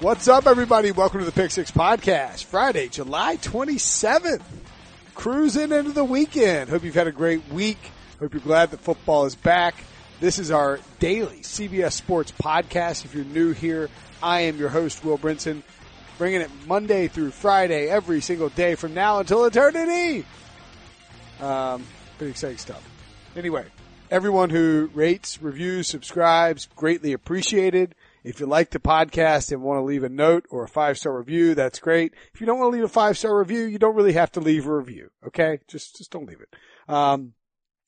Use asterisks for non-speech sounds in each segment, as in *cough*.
What's up, everybody? Welcome to the Pick Six Podcast. Friday, July 27th. Cruising into the weekend. Hope you've had a great week. Hope you're glad that football is back. This is our daily CBS Sports podcast. If you're new here, I am your host, Will Brinson, bringing it Monday through Friday, every single day from now until eternity. Um, pretty exciting stuff. Anyway, everyone who rates, reviews, subscribes, greatly appreciated. If you like the podcast and want to leave a note or a five star review, that's great. If you don't want to leave a five star review, you don't really have to leave a review. Okay. Just, just don't leave it. Um,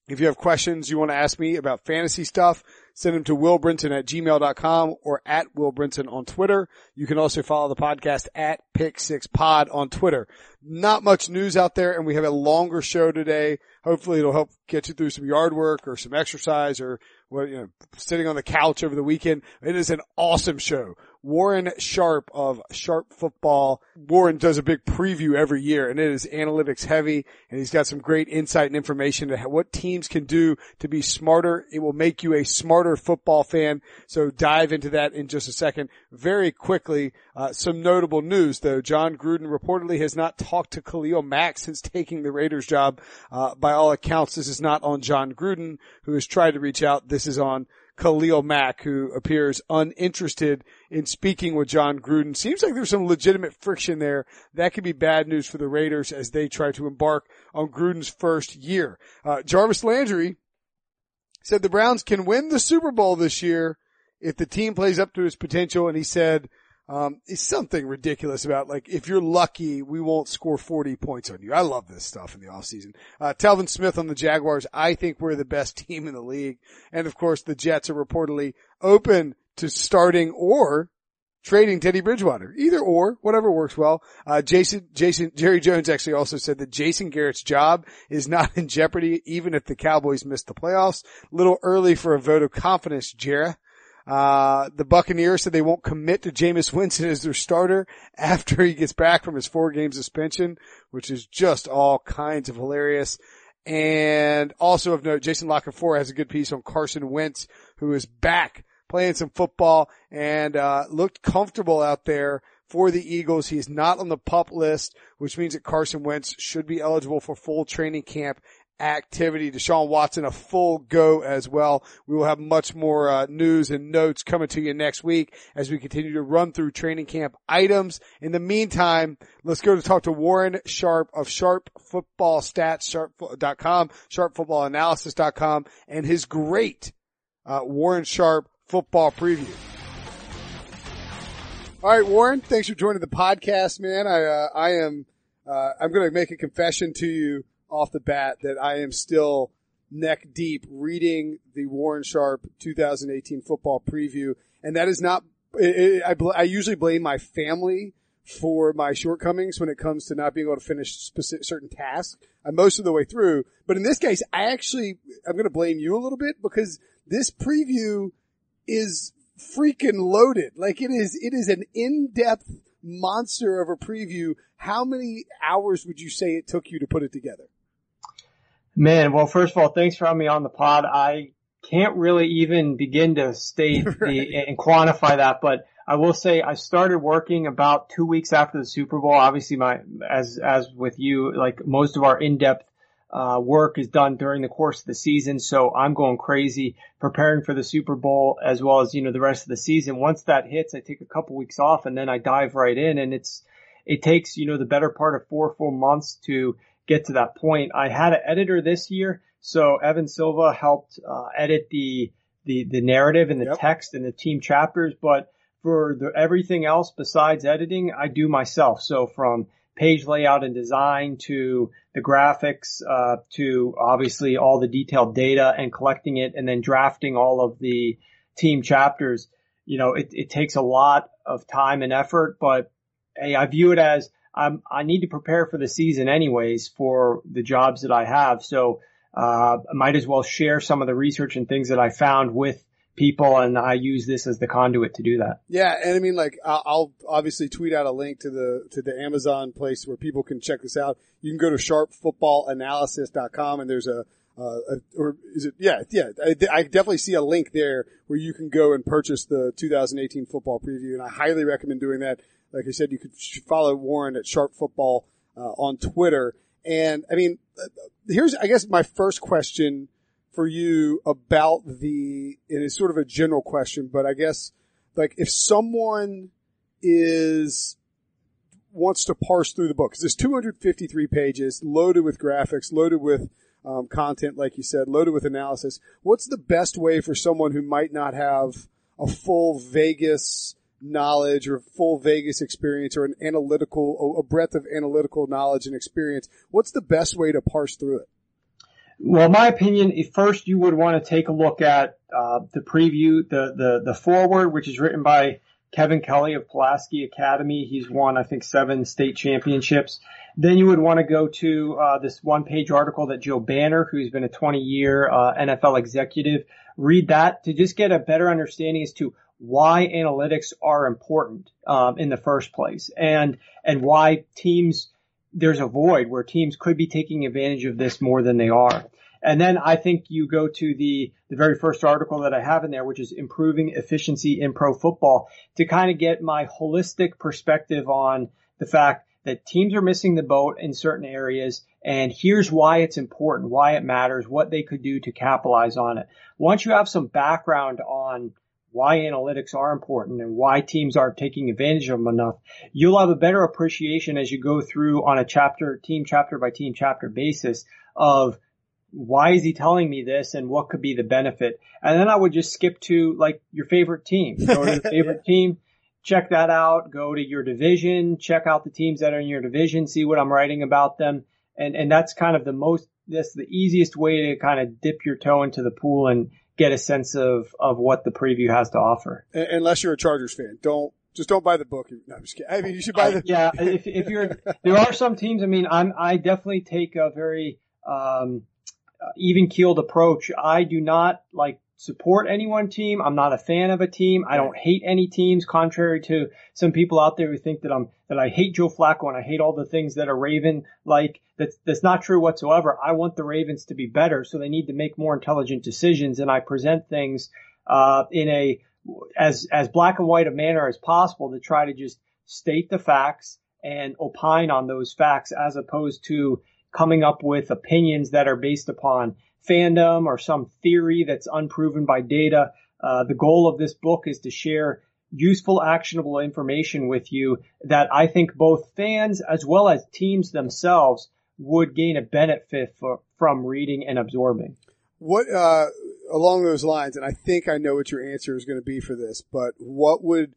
if you have questions you want to ask me about fantasy stuff, send them to willbrinson at gmail.com or at willbrinson on Twitter. You can also follow the podcast at pick six pod on Twitter. Not much news out there and we have a longer show today. Hopefully it'll help get you through some yard work or some exercise or what, you know, sitting on the couch over the weekend. It is an awesome show. Warren Sharp of Sharp Football. Warren does a big preview every year and it is analytics heavy and he's got some great insight and information to what teams can do to be smarter. It will make you a smarter football fan. So dive into that in just a second. Very quickly, uh, some notable news though. Jon Gruden reportedly has not talked to Khalil Mack since taking the Raiders job. Uh, by all accounts, this is not on Jon Gruden who has tried to reach out. This is on Khalil Mack, who appears uninterested in speaking with Jon Gruden. Seems like there's some legitimate friction there. That could be bad news for the Raiders as they try to embark on Gruden's first year. Uh, Jarvis Landry said the Browns can win the Super Bowl this year if the team plays up to its potential. And he said, um, it's something ridiculous about like, if you're lucky, we won't score 40 points on you. I love this stuff in the offseason. Uh, Telvin Smith on the Jaguars. I think we're the best *laughs* team in the league. And of course, the Jets are reportedly open to starting or trading Teddy Bridgewater. Either or, whatever works well. Uh, Jason, Jason, Jerry Jones actually also said that Jason Garrett's job is not in jeopardy even if the Cowboys miss the playoffs. Little early for a vote of confidence, Jarrah. Uh, the Buccaneers said they won't commit to Jameis *laughs* Winston as their starter after he gets back from his four game suspension, which is just all kinds of hilarious. And also of note, Jason La Canfora has a good piece on Carson Wentz, who is back playing some football and, uh, looked comfortable out there for the Eagles. He is not on the pup list, which means that Carson Wentz should be eligible for full training camp activity. Deshaun Watson, a full go as well. We will have much more uh, news and notes coming to you next week as we continue to run through training camp items. In the meantime, let's go to talk to Warren Sharp of Sharp Football Stats, sharp.com, sharpfootballanalysis.com, and his great uh, Warren Sharp football preview. All right, Warren, thanks for joining the podcast, man. I, uh, I am, uh, I'm going to make a confession to you off the bat that I am still neck deep reading the Warren Sharp 2018 football preview. And that is not, I, I usually blame my family for my shortcomings when it comes to not being able to finish specific, certain tasks. I'm most of the way through, but in this case, I actually, I'm going to blame you a little bit because this preview is freaking loaded. Like it is, it is an in-depth monster of a preview. How many hours would you say it took you to put it together? Man, well, first of all, thanks for having me on the pod. I can't really even begin to state *laughs* right. the, and quantify that, but I will say I started working about two weeks after the Super Bowl. Obviously, my as as with you, like most of our in-depth uh, work is done during the course of the season. So I'm going crazy preparing for the Super Bowl as well as you know the rest of the season. Once that hits, I take a couple weeks off and then I dive right in, and it's it takes you know the better part of four full months to get to that point. I had an editor this year, so Evan Silva helped uh, edit the the the narrative and the yep. text and the team chapters, but for the, everything else besides editing, I do myself. So from page layout and design to the graphics uh, to obviously all the detailed data and collecting it and then drafting all of the team chapters. You know, it, it takes a lot of time and effort, but hey, I view it as I'm, I need to prepare for the season anyways for the jobs that I have. So, uh, I might as well share some of the research and things that I found with people and I use this as the conduit to do that. Yeah. And I mean, like, I'll obviously tweet out a link to the, to the Amazon place where people can check this out. You can go to sharpfootballanalysis.com and there's a, uh, or is it? Yeah, yeah. I, I, definitely see a link there where you can go and purchase the 2018 football preview, and I highly recommend doing that. Like I said, you could follow Warren at Sharp Football uh, on Twitter. And I mean, uh, here's I guess my first question for you about the. and It is sort of a general question, but I guess like if someone is wants to parse through the book because there's 253 pages loaded with graphics, loaded with um, content, like you said, loaded with analysis. What's the best way for someone who might not have a full Vegas knowledge or full Vegas experience or an analytical, a breadth of analytical knowledge and experience? What's the best way to parse through it? Well, my opinion, first you would want to take a look at uh, the preview, the, the the foreword, which is written by Kevin Kelley of Pulaski Academy. He's won, I think, seven state championships. Then you would want to go to uh, this one-page article that Joe Banner, who's been a 20-year uh, NFL executive, read that to just get a better understanding as to why analytics are important um, in the first place, and and why teams there's a void where teams could be taking advantage of this more than they are. And then I think you go to the, the very first article that I have in there, which is improving efficiency in pro football to kind of get my holistic perspective on the fact that teams are missing the boat in certain areas. And here's why it's important, why it matters, what they could do to capitalize on it. Once you have some background on why analytics are important and why teams aren't taking advantage of them enough, you'll have a better appreciation as you go through on a chapter, team chapter by team chapter basis of why is he telling me this and what could be the benefit? And then I would just skip to like your favorite team. Go to *laughs* the favorite team, check that out, go to your division, check out the teams that are in your division, see what I'm writing about them. And, and that's kind of the most, that's the easiest way to kind of dip your toe into the pool and get a sense of, of what the preview has to offer. Unless you're a Chargers fan. Don't, just don't buy the book. No, I'm just kidding. I mean, you should buy the. yeah, if, if you're, *laughs* there are some teams. I mean, I'm, I definitely take a very um, even keeled approach. I do not like support any one team. I'm not a fan of a team. I don't hate any teams, contrary to some people out there who think that I'm that I hate Joe Flacco and I hate all the things that a Raven like. That's that's not true whatsoever. I want the Ravens to be better, so they need to make more intelligent decisions, and I present things uh, in a as as black and white a manner as possible to try to just state the facts and opine on those facts as opposed to coming up with opinions that are based upon fandom or some theory that's unproven by data. Uh, the goal of this book is to share useful, actionable information with you that I think both fans as well as teams themselves would gain a benefit for, from reading and absorbing. What, uh, along those lines, and I think I know what your answer is going to be for this, but what would,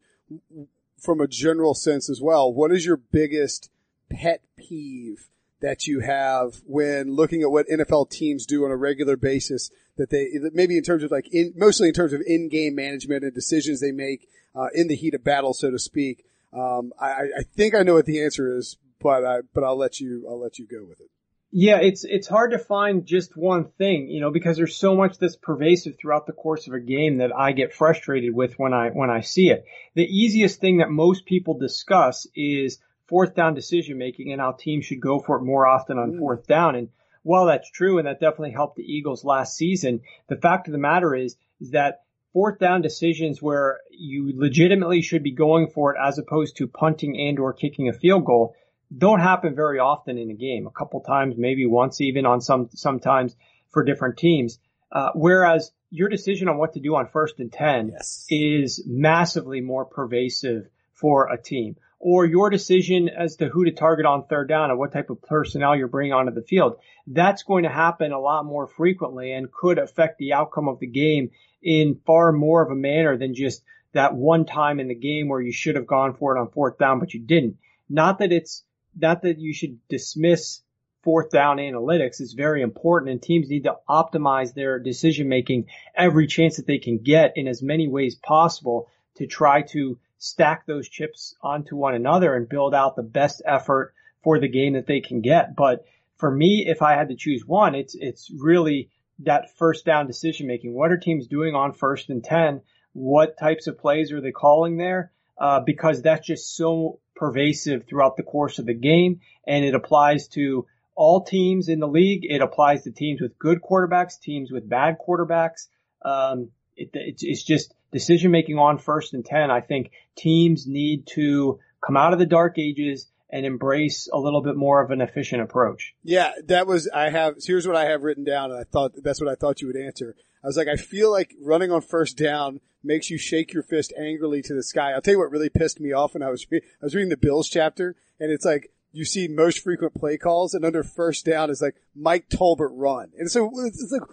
from a general sense as well, what is your biggest pet peeve that you have when looking at what NFL teams do on a regular basis that they maybe in terms of like in mostly in terms of in-game management and decisions they make uh, in the heat of battle, so to speak. Um, I, I, think I know what the answer is, but I, but I'll let you I'll let you go with it. Yeah, it's it's hard to find just one thing, you know, because there's so much that's pervasive throughout the course of a game that I get frustrated with when I when I see it. The easiest thing that most people discuss is fourth down decision making and how teams should go for it more often on mm. fourth down. And while that's true and that definitely helped the Eagles last season, the fact of the matter is, is that fourth down decisions where you legitimately should be going for it as opposed to punting and or kicking a field goal don't happen very often in a game. A couple times, maybe once even on some, sometimes for different teams. Uh, whereas your decision on what to do on first and 10 yes. is massively more pervasive for a team or your decision as to who to target on third down and what type of personnel you're bringing onto the field. That's going to happen a lot more frequently and could affect the outcome of the game in far more of a manner than just that one time in the game where you should have gone for it on fourth down, but you didn't. Not that it's, not that you should dismiss fourth down analytics. It's very important and teams need to optimize their decision making every chance that they can get in as many ways possible to try to stack those chips onto one another and build out the best effort for the game that they can get. But for me, if I had to choose one, it's, it's really that first down decision making. What are teams doing on first and 10? What types of plays are they calling there? Uh, because that's just so pervasive throughout the course of the game and it applies to all teams in the league. It applies to teams with good quarterbacks, teams with bad quarterbacks. Um, it, it's just decision making on first and 10. I think teams need to come out of the dark ages and embrace a little bit more of an efficient approach. Yeah, that was, I have, here's what I have written down and I thought, that's what I thought you would answer. I was like, I feel like running on first down makes you shake your fist angrily to the sky. I'll tell you what really pissed me off when I was, re- I was reading the Bills chapter and it's like, you see most frequent play calls and under first down is like Mike Tolbert run. And so it's like,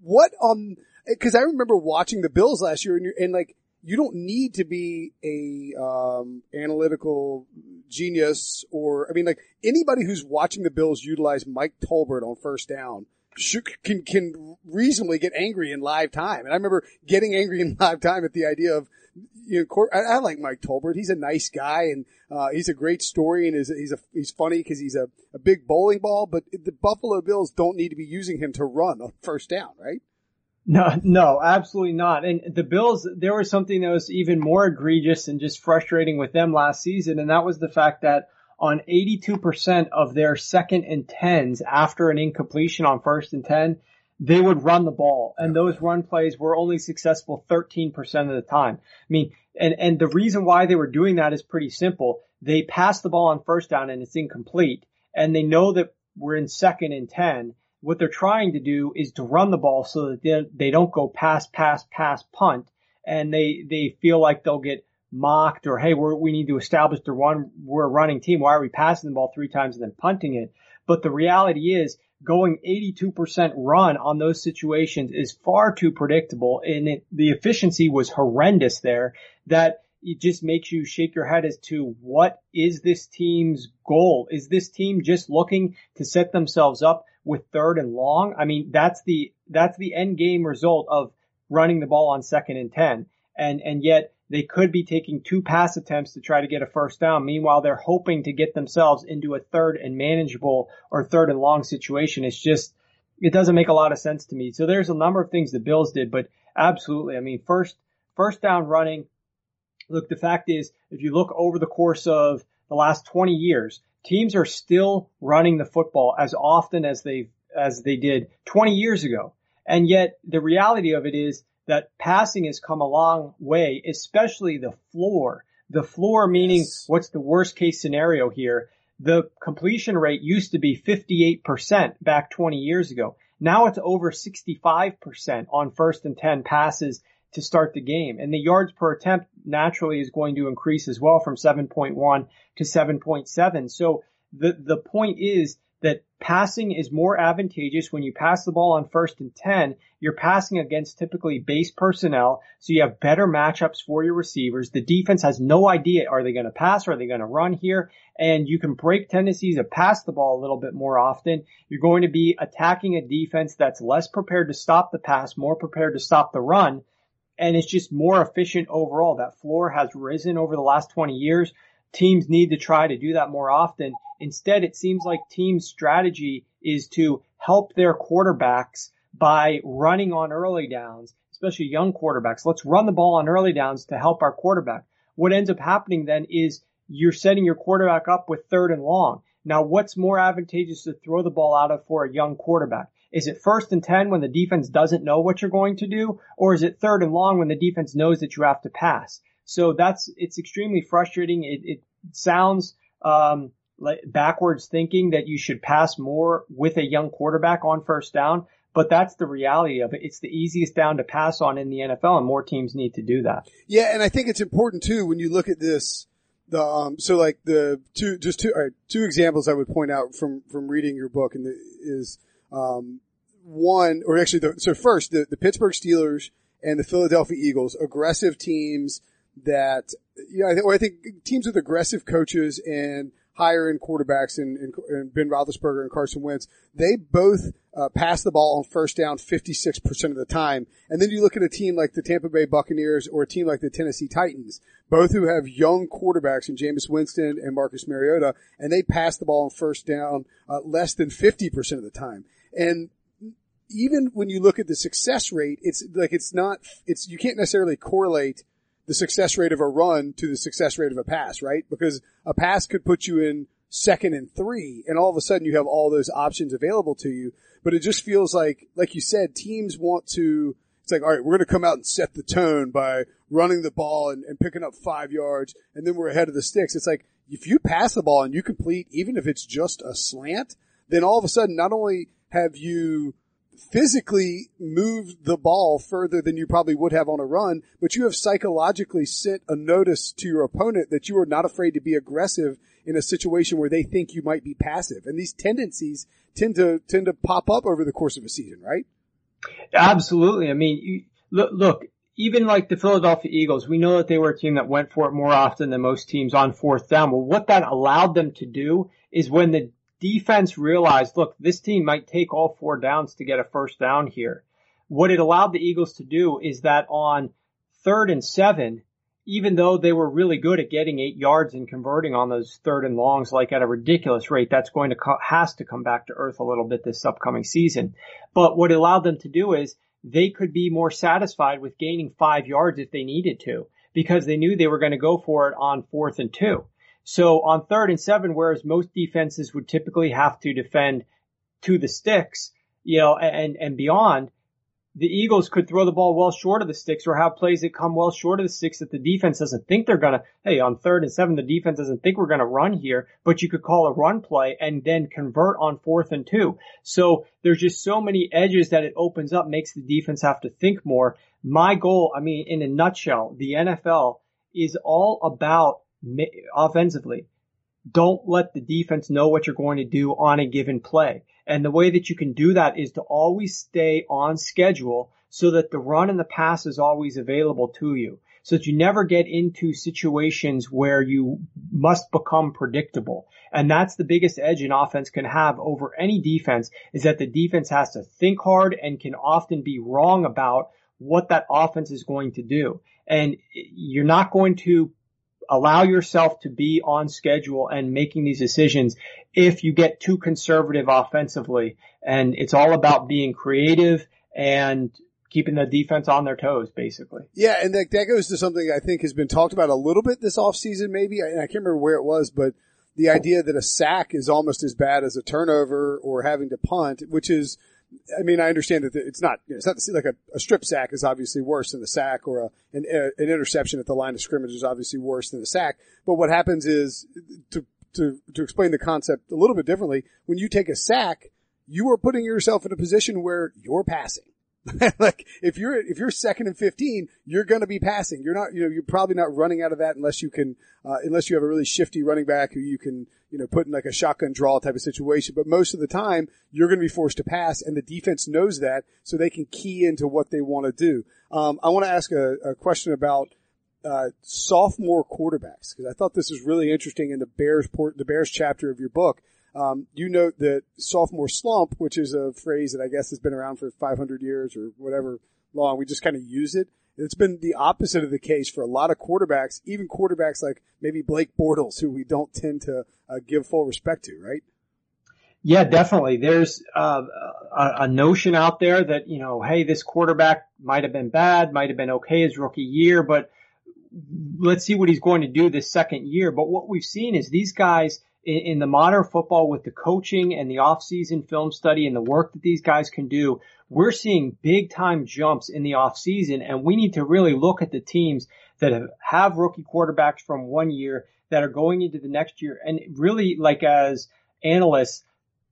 what on, cause I remember watching the Bills last year and, and like, you don't need to be a um, analytical genius or I mean like anybody who's watching the Bills utilize Mike Tolbert on first down should, can can reasonably get angry in live time. And I remember getting angry in live time at the idea of you know I, I like Mike Tolbert. He's a nice guy and uh, he's a great story and is he's a he's funny because he's a, a big bowling ball. But the Buffalo Bills don't need to be using him to run on first down, right? No, no, absolutely not. And the Bills, there was something that was even more egregious and just frustrating with them last season, and that was the fact that on 82% of their second and tens after an incompletion on first and 10, they would run the ball. And those run plays were only successful 13% of the time. I mean, and, and the reason why they were doing that is pretty simple. They pass the ball on first down and it's incomplete. And they know that we're in second and 10 what they're trying to do is to run the ball so that they, they don't go pass, pass, pass, punt, and they they feel like they'll get mocked or hey, we need to establish the run. We're a running team. Why are we passing the ball three times and then punting it? But the reality is going 82% run on those situations is far too predictable and it, the efficiency was horrendous there that it just makes you shake your head as to what is this team's goal? Is this team just looking to set themselves up with third and long. I mean, that's the, that's the end game result of running the ball on second and 10. And, and yet they could be taking two pass attempts to try to get a first down. Meanwhile, they're hoping to get themselves into a third and manageable or third and long situation. It's just, it doesn't make a lot of sense to me. So there's a number of things the Bills did, but absolutely. I mean, first, first down running. Look, the fact is, if you look over the course of the last 20 years, teams are still running the football as often as they as they did 20 years ago. And yet the reality of it is that passing has come a long way, especially the floor. The floor meaning yes. what's the worst case scenario here? The completion rate used to be 58% back 20 years ago. Now it's over 65% on first and 10 passes to start the game. And the yards per attempt naturally is going to increase as well from 7.1 to 7.7. So the, the point is that passing is more advantageous when you pass the ball on first and 10. You're passing against typically base personnel, so you have better matchups for your receivers. The defense has no idea are they going to pass or are they going to run here? And you can break tendencies to pass the ball a little bit more often. You're going to be attacking a defense that's less prepared to stop the pass, more prepared to stop the run and it's just more efficient overall. That floor has risen over the last 20 years. Teams need to try to do that more often. Instead, it seems like team strategy is to help their quarterbacks by running on early downs, especially young quarterbacks. Let's run the ball on early downs to help our quarterback. What ends up happening then is you're setting your quarterback up with third and long. Now, what's more advantageous to throw the ball out of for a young quarterback? Is it first and 10 when the defense doesn't know what you're going to do? Or is it third and long when the defense knows that you have to pass? So that's, it's extremely frustrating. It, it sounds, um, like backwards thinking that you should pass more with a young quarterback on first down. But that's the reality of it. It's the easiest down to pass on in the NFL and more teams need to do that. Yeah. And I think it's important too when you look at this, the, um, so like the two, just two, two examples I would point out from, from reading your book and the, is, um, one, or actually, the, so first, the, the Pittsburgh Steelers and the Philadelphia Eagles, aggressive teams that, you know, I think, I think teams with aggressive coaches and higher end quarterbacks in and, Ben Roethlisberger and Carson Wentz, they both uh, pass the ball on first down 56% of the time. And then you look at a team like the Tampa Bay Buccaneers or a team like the Tennessee Titans, both who have young quarterbacks in Jameis Winston and Marcus Mariota, and they pass the ball on first down uh, less than 50% of the time. And even when you look at the success rate, it's like it's not, it's, you can't necessarily correlate the success rate of a run to the success rate of a pass, right? Because a pass could put you in second and three, and all of a sudden you have all those options available to you. But it just feels like, like you said, teams want to. It's like, all right, we're going to come out and set the tone by running the ball and, and picking up five yards, and then we're ahead of the sticks. It's like if you pass the ball and you complete, even if it's just a slant, then all of a sudden not only have you physically moved the ball further than you probably would have on a run, but you have psychologically sent a notice to your opponent that you are not afraid to be aggressive in a situation where they think you might be passive. And these tendencies tend to tend to pop up over the course of a season, right? Absolutely. I mean, you, look, look, even like the Philadelphia Eagles, we know that they were a team that went for it more often than most teams on fourth down. Well, what that allowed them to do is when the defense realized, look, this team might take all four downs to get a first down here. What it allowed the Eagles to do is that on third and seven, even though they were really good at getting eight yards and converting on those third and longs like at a ridiculous rate, that's going to co- has to come back to earth a little bit this upcoming season. But what it allowed them to do is they could be more satisfied with gaining five yards if they needed to because they knew they were going to go for it on fourth and two. So on third and seven, whereas most defenses would typically have to defend to the sticks, you know, and, and beyond, the Eagles could throw the ball well short of the sticks or have plays that come well short of the sticks that the defense doesn't think they're gonna, hey, on third and seven, the defense doesn't think we're gonna run here, but you could call a run play and then convert on fourth and two. So there's just so many edges that it opens up, makes the defense have to think more. My goal, I mean, in a nutshell, the NFL is all about offensively. Don't let the defense know what you're going to do on a given play. And the way that you can do that is to always stay on schedule so that the run and the pass is always available to you. So that you never get into situations where you must become predictable. And that's the biggest edge an offense can have over any defense is that the defense has to think hard and can often be wrong about what that offense is going to do. And you're not going to allow yourself to be on schedule and making these decisions if you get too conservative offensively. And it's all about being creative and keeping the defense on their toes, basically. Yeah, and that, that goes to something I think has been talked about a little bit this offseason, maybe. I, I can't remember where it was, but the idea that a sack is almost as bad as a turnover or having to punt, which is – I mean, I understand that it's not, it's not like a, a strip sack is obviously worse than the sack or a, an, an interception at the line of scrimmage is obviously worse than the sack. But what happens is to, to, to explain the concept a little bit differently, when you take a sack, you are putting yourself in a position where you're passing. *laughs* like if you're if you're second and fifteen, you're going to be passing. You're not you know you're probably not running out of that unless you can uh, unless you have a really shifty running back who you can you know put in like a shotgun draw type of situation. But most of the time, you're going to be forced to pass, and the defense knows that, so they can key into what they want to do. Um, I want to ask a, a question about uh, sophomore quarterbacks because I thought this was really interesting in the Bears port, the Bears chapter of your book. Um, you note that sophomore slump, which is a phrase that I guess has been around for 500 years or whatever long, we just kind of use it. It's been the opposite of the case for a lot of quarterbacks, even quarterbacks like maybe Blake Bortles, who we don't tend to uh, give full respect to, right? Yeah, definitely. There's uh, a, a, notion out there that you know, hey, this quarterback might have been bad, might have been okay his rookie year, but let's see what he's going to do this second year. But what we've seen is these guys in, in the modern football with the coaching and the offseason film study and the work that these guys can do, we're seeing big time jumps in the offseason and we need to really look at the teams that have, have rookie quarterbacks from one year that are going into the next year and really like as analysts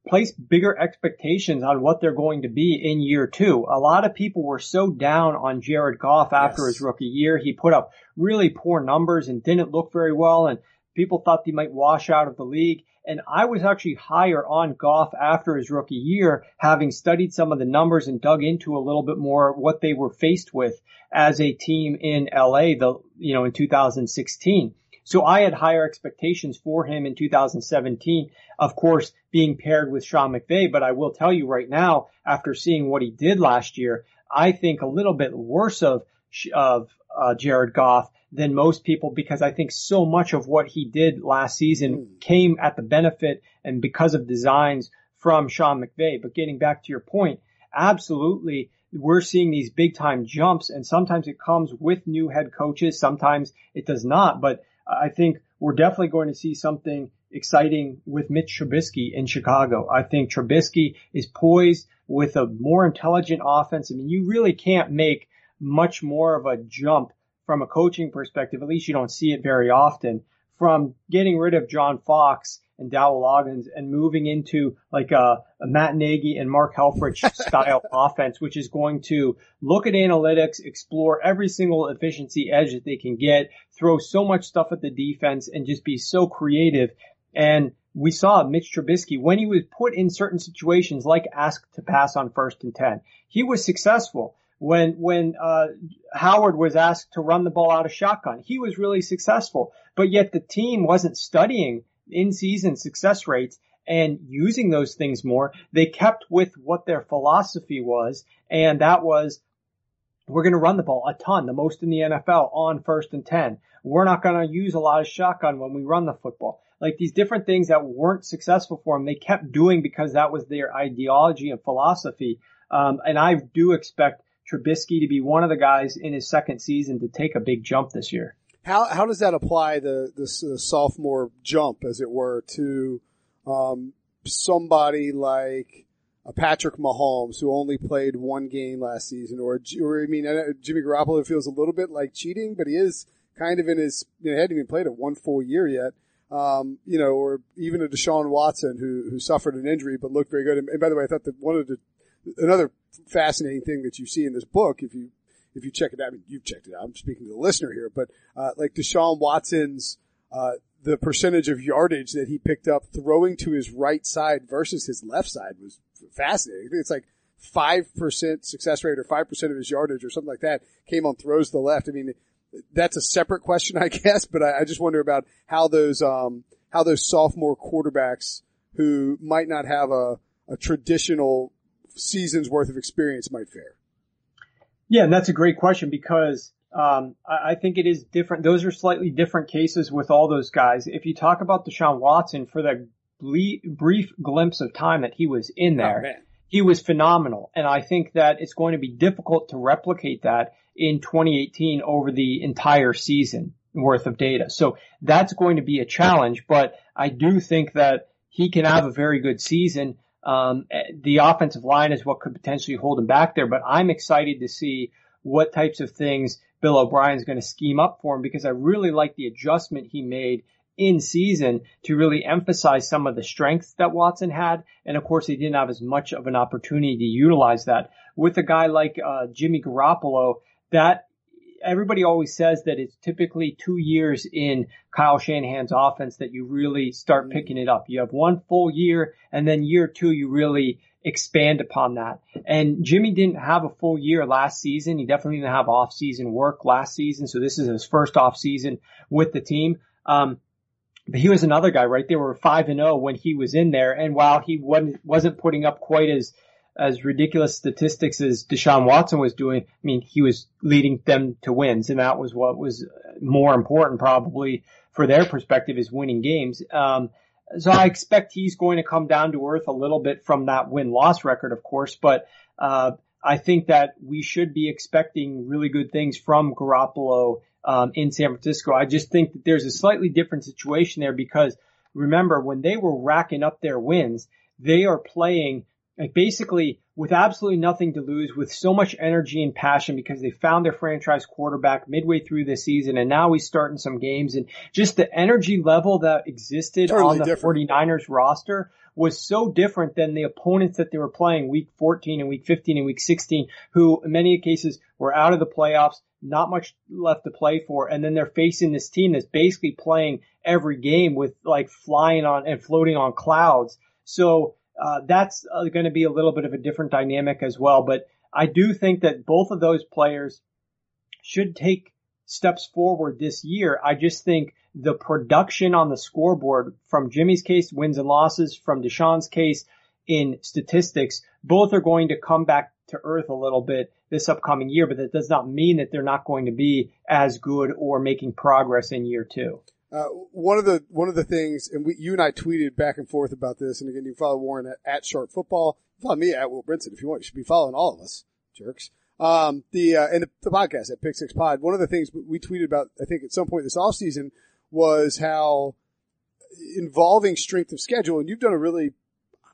place bigger expectations on what they're going to be in year two. A lot of people were so down on Jared Goff after yes. his rookie year. He put up really poor numbers and didn't look very well. And People thought he might wash out of the league. And I was actually higher on Goff after his rookie year, having studied some of the numbers and dug into a little bit more what they were faced with as a team in LA, the, you know, in 2016. So I had higher expectations for him in 2017, of course, being paired with Sean McVay. But I will tell you right now, after seeing what he did last year, I think a little bit worse of, of uh, Jared Goff than most people because I think so much of what he did last season mm. came at the benefit and because of designs from Sean McVay. But getting back to your point, absolutely we're seeing these big time jumps and sometimes it comes with new head coaches. Sometimes it does not, but I think we're definitely going to see something exciting with Mitch Trubisky in Chicago. I think Trubisky is poised with a more intelligent offense. I mean, you really can't make much more of a jump from a coaching perspective. At least you don't see it very often from getting rid of John Fox and Dowell Loggains and moving into like a, a Matt Nagy and Mark Helfrich *laughs* style offense, which is going to look at analytics, explore every single efficiency edge that they can get, throw so much stuff at the defense and just be so creative. And we saw Mitch Trubisky when he was put in certain situations like asked to pass on first and 10. He was successful. When, when, uh, Howard was asked to run the ball out of shotgun, he was really successful, but yet the team wasn't studying in season success rates and using those things more. They kept with what their philosophy was, and that was we're going to run the ball a ton, the most in the NFL on first and 10. We're not going to use a lot of shotgun when we run the football. Like these different things that weren't successful for them, they kept doing because that was their ideology and philosophy. Um, and I do expect Trubisky to be one of the guys in his second season to take a big jump this year. How how does that apply the the, sophomore jump, as it were, to um, somebody like a Patrick Mahomes who only played one game last season, or or I mean, Jimmy Garoppolo feels a little bit like cheating, but he is kind of in his you know, hadn't even played it one full year yet. Um, you know, or even a Deshaun Watson who who suffered an injury but looked very good. And by the way, I thought that one of the another fascinating thing that you see in this book, if you if you check it out, I mean, you've checked it out. I'm speaking to the listener here, but uh, like Deshaun Watson's uh, the percentage of yardage that he picked up throwing to his right side versus his left side was fascinating. It's like five percent success rate or five percent of his yardage or something like that came on throws to the left. I mean, that's a separate question, *laughs* I guess, but I, I just wonder about how those um, how those sophomore quarterbacks who might not have a, a traditional season's worth of experience might fare. Yeah, and that's a great question because um, I, I, think it is different. Those are slightly different cases with all those guys. If you talk about Deshaun Watson for the ble- brief glimpse of time that he was in there, oh, he was phenomenal. And I think that it's going to be difficult to replicate that in 2018 over the entire season worth of data. So that's going to be a challenge, but I do think that he can have a very good season. Um, the offensive line is what could potentially hold him back there, but I'm excited to see what types of things Bill O'Brien is going to scheme up for him because I really like the adjustment he made in season to really emphasize some of the strengths that Watson had. And of course, he didn't have as much of an opportunity to utilize that. With a guy like uh, Jimmy Garoppolo, that everybody always says that it's typically two years in Kyle Shanahan's offense that you really start mm-hmm. picking it up. You have one full year and then year two, you really expand upon that. And Jimmy didn't have a full year last season. He definitely didn't have off season work last season. So this is his first off season with the team. Um, but he was another guy, right? They were five and zero oh when he was in there. And while he wasn't, wasn't putting up quite as as ridiculous statistics as Deshaun Watson was doing, I mean, he was leading them to wins, and that was what was more important probably for their perspective is winning games. Um, so I expect he's going to come down to earth a little bit from that win-loss record, of course, but, uh, I think that we should be expecting really good things from Garoppolo, um, in San Francisco. I just think that there's a slightly different situation there because remember when they were racking up their wins, they are playing like basically with absolutely nothing to lose, with so much energy and passion because they found their franchise quarterback midway through the season and now he's starting some games and just the energy level that existed totally on the different. 49ers roster was so different than the opponents that they were playing week 14 and week 15 and week 16 who in many cases were out of the playoffs, not much left to play for. And then they're facing this team that's basically playing every game with like flying on and floating on clouds. So uh, that's uh, going to be a little bit of a different dynamic as well. But I do think that both of those players should take steps forward this year. I just think the production on the scoreboard from Jimmy's case, wins and losses, from Deshaun's case in statistics, both are going to come back to earth a little bit this upcoming year, but that does not mean that they're not going to be as good or making progress in year two. Uh, one of the one of the things, and we, you and I tweeted back and forth about this. And again, you follow Warren at, at Sharp Football. Follow me at Will Brinson if you want. You should be following all of us, jerks. Um, the uh, and the, the, podcast at Pick Six Pod. One of the things we tweeted about, I think, at some point this off season was how involving strength of schedule, and you've done a really,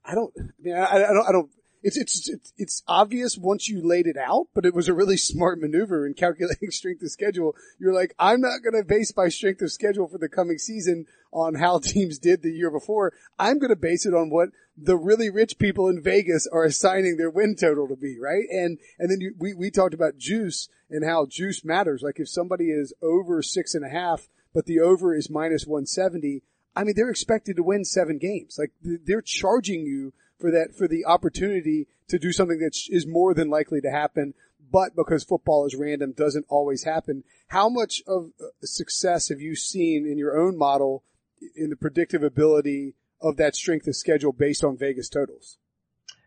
I don't, I mean, I, I don't, I don't it's, it's, it's, it's obvious once you laid it out, but it was a really smart maneuver in *laughs* calculating strength of schedule. You're like, I'm not going to base my strength of schedule for the coming season on how *laughs* teams did the year before. I'm going to base it on what the really rich people in Vegas are assigning their win total to be, right? And, and then you, we, we talked about juice and how juice matters. Like if somebody is over six and a half, but the over is minus 170, I mean, they're expected to win seven games. Like they're charging you for that, for the opportunity to do something that is more than likely to happen. But because football is random, doesn't always happen. How much of success have you seen in your own model in the predictive ability of that strength of schedule based on Vegas totals?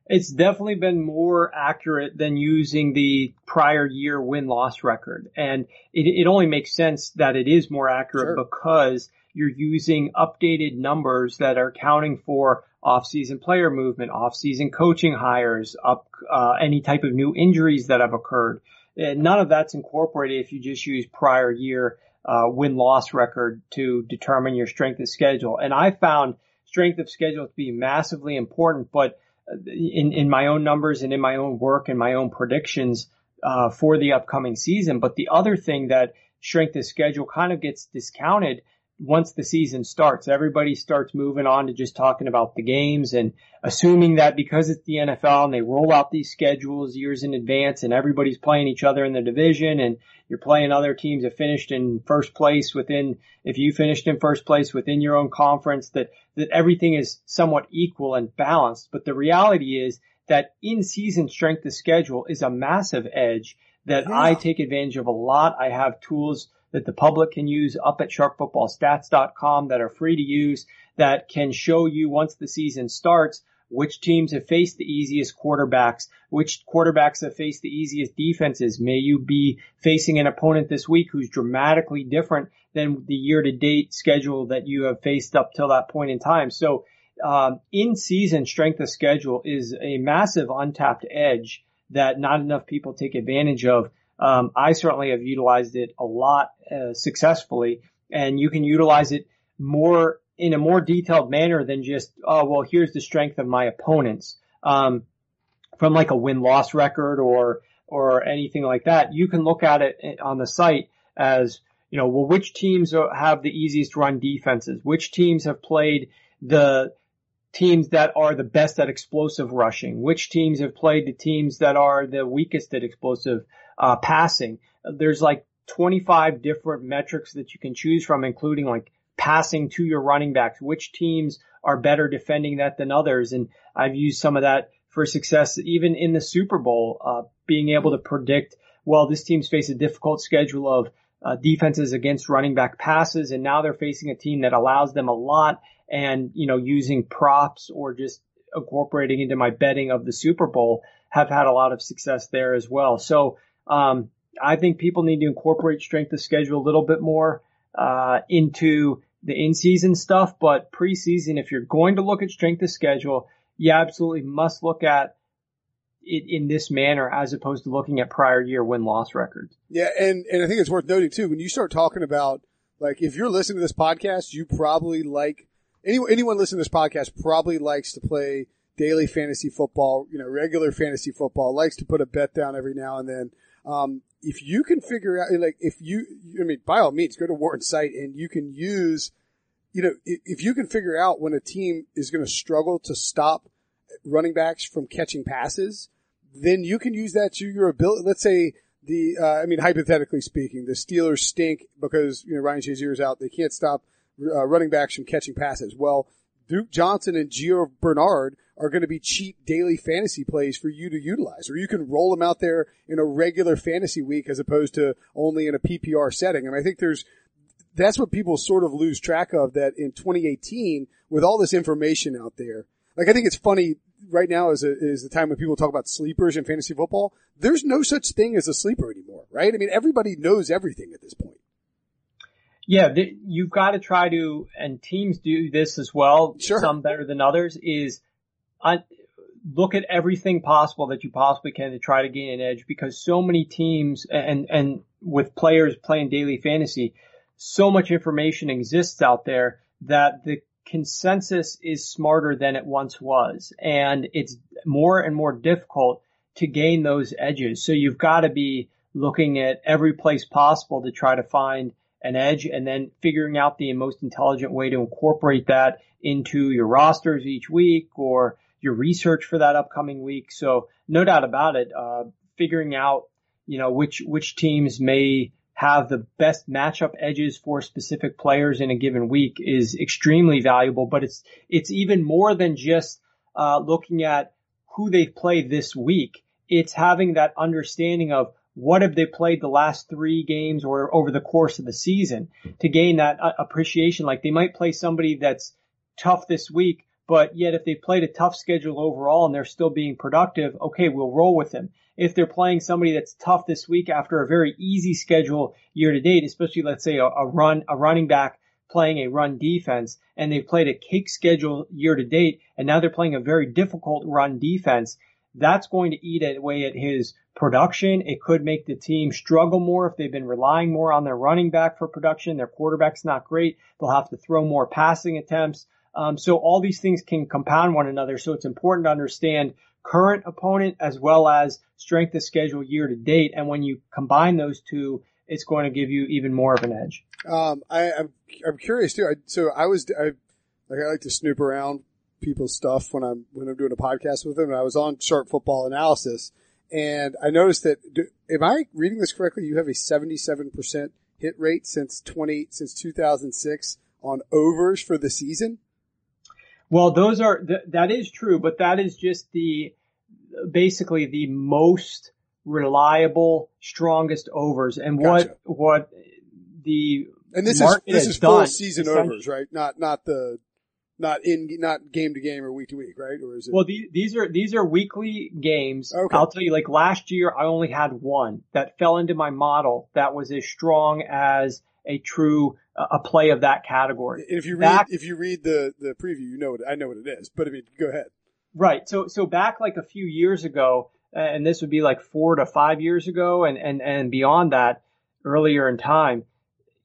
It's definitely been more accurate than using the prior year win loss record. And it, it only makes sense that it is more accurate sure. because you're using updated numbers that are accounting for off-season player movement, off-season coaching hires, up uh, any type of new injuries that have occurred. And none of that's incorporated if you just use prior year uh, win-loss record to determine your strength of schedule. And I found strength of schedule to be massively important, but uh, in, in my own numbers and in my own work and my own predictions uh, for the upcoming season. But the other thing that strength of schedule kind of gets discounted once the season starts, everybody starts moving on to just talking about the games and assuming that because it's the NFL and they roll out these schedules years in advance and everybody's playing each other in the division and you're playing other teams that finished in first place within, if you finished in first place within your own conference, that, that everything is somewhat equal and balanced. But the reality is that in season strength of schedule is a massive edge that yeah. I take advantage of a lot. I have tools that the public can use up at sharpfootballstats.com that are free to use that can show you once the season starts which teams have faced the easiest quarterbacks, which quarterbacks have faced the easiest defenses. May you be facing an opponent this week who's dramatically different than the year to date schedule that you have faced up till that point in time. So, um, in season strength of schedule is a massive untapped edge that not enough people take advantage of. Um, I certainly have utilized it a lot uh, successfully, and you can utilize it more in a more detailed manner than just oh well here's the strength of my opponents um, from like a win loss record or or anything like that. You can look at it on the site as you know well which teams have the easiest run defenses, which teams have played the teams that are the best at explosive rushing, which teams have played the teams that are the weakest at explosive uh, passing. There's like 25 different metrics that you can choose from, including like passing to your running backs, which teams are better defending that than others. And I've used some of that for success even in the Super Bowl, uh, being able to predict, well, this team's faced a difficult schedule of uh, defenses against running back passes, and now they're facing a team that allows them a lot. And you know, using props or just incorporating into my betting of the Super Bowl, have had a lot of success there as well. So um, I think people need to incorporate strength of schedule a little bit more uh, into the in-season stuff. But preseason, if you're going to look at strength of schedule, you absolutely must look at it in this manner as opposed to looking at prior year win-loss records. Yeah, and and I think it's worth noting too when you start talking about like if you're listening to this podcast, you probably like anyone anyone listening to this podcast probably likes to play daily fantasy football, you know, regular fantasy football, likes to put a bet down every now and then. Um, if you can figure out, like, if you, I mean, by all means, go to Warren's site and you can use, you know, if you can figure out when a team is going to struggle to stop running backs from catching passes, then you can use that to your ability. Let's say the, uh, I mean, hypothetically speaking, the Steelers stink because, you know, Ryan Shazier's out. They can't stop uh, running backs from catching passes. Well, Duke Johnson and Gio Bernard are going to be cheap daily fantasy plays for you to utilize, or you can roll them out there in a regular fantasy week as opposed to only in a PPR setting. And I think there's, that's what people sort of lose track of that in 2018 with all this information out there. Like I think it's funny right now is, a, is the time when people talk about sleepers in fantasy football. There's no such thing as a sleeper anymore, right? I mean, everybody knows everything at this point. Yeah, th- you've got to try to, and teams do this as well. Sure. Some better than others. Is look at everything possible that you possibly can to try to gain an edge because so many teams and, and with players playing daily fantasy, so much information exists out there that the consensus is smarter than it once was and it's more and more difficult to gain those edges. So you've got to be looking at every place possible to try to find an edge and then figuring out the most intelligent way to incorporate that into your rosters each week or your research for that upcoming week. So no doubt about it, uh, figuring out, you know, which, which teams may have the best matchup edges for specific players in a given week is extremely valuable, but it's, it's even more than just, uh, looking at who they've played this week. It's having that understanding of what have they played the last three games or over the course of the season to gain that uh, appreciation. Like they might play somebody that's tough this week, but yet if they played a tough schedule overall and they're still being productive, okay, we'll roll with them. If they're playing somebody that's tough this week after a very easy schedule year to date, especially let's say a, a run, a running back playing a run defense and they've played a cake schedule year to date and now they're playing a very difficult run defense, that's going to eat away at his production. It could make the team struggle more if they've been relying more on their running back for production. Their quarterback's not great. They'll have to throw more passing attempts. Um, so all these things can compound one another. So it's important to understand current opponent as well as strength of schedule year to date. And when you combine those two, it's going to give you even more of an edge. Um, I, am I'm, I'm curious too. I, so I was, I, like I like to snoop around people's stuff when I'm, when I'm doing a podcast with them. And I was on Sharp Football Analysis and I noticed that, do, am I reading this correctly? You have a 77% hit rate since 20, since 2006 on overs for the season. Well, those are, th- that is true, but that is just the, basically the most reliable, strongest overs. And gotcha. what, what the, and this is, this is full season overs, right? Not, not the, not in, not game to game or week to week, right? Or is it? Well, the, these are, these are weekly games. Okay. I'll tell you, like last year, I only had one that fell into my model that was as strong as a true a play of that category. If you read back, if you read the the preview, you know what I know what it is. But I mean, go ahead. Right. So so back like a few years ago, and this would be like four to five years ago, and and and beyond that, earlier in time,